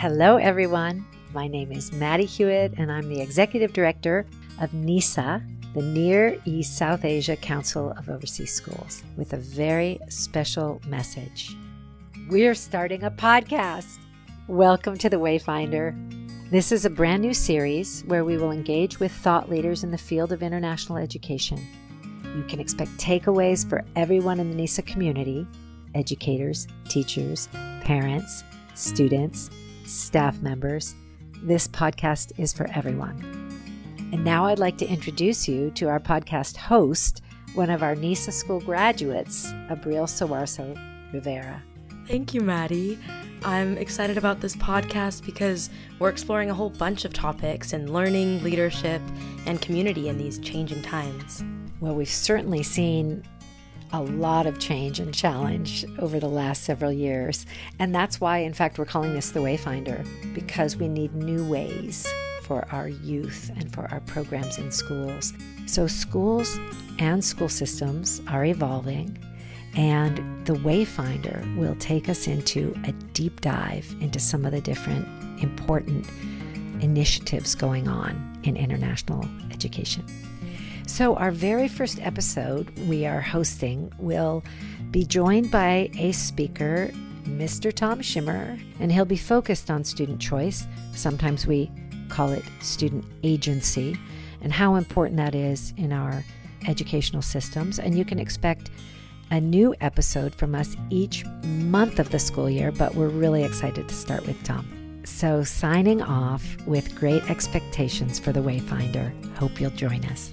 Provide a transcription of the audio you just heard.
Hello, everyone. My name is Maddy Hewitt, and I'm the Executive Director of NESA, the Near East South Asia Council of Overseas Schools, with a very special message. We're starting a podcast. Welcome to The Wayfinder. This is a brand new series where we will engage with thought leaders in the field of international education. You can expect takeaways for everyone in the NESA community educators, teachers, parents, students, staff members. This podcast is for everyone. And now I'd like to introduce you to our podcast host, one of our NESA school graduates, Abril Soewarso Rivera. Thank you, Maddy. I'm excited about this podcast because we're exploring a whole bunch of topics in learning, leadership, and community in these changing times. Well, we've certainly seen a lot of change and challenge over the last several years. And that's why, in fact, we're calling this the Wayfinder, because we need new ways for our youth and for our programs in schools. So, schools and school systems are evolving, and the Wayfinder will take us into a deep dive into some of the different important initiatives going on in international education. So, our very first episode we are hosting will be joined by a speaker, Mr. Tom Schimmer, and he'll be focused on student choice. Sometimes we call it student agency, and how important that is in our educational systems. And you can expect a new episode from us each month of the school year, but we're really excited to start with Tom. So, signing off with great expectations for the Wayfinder. Hope you'll join us.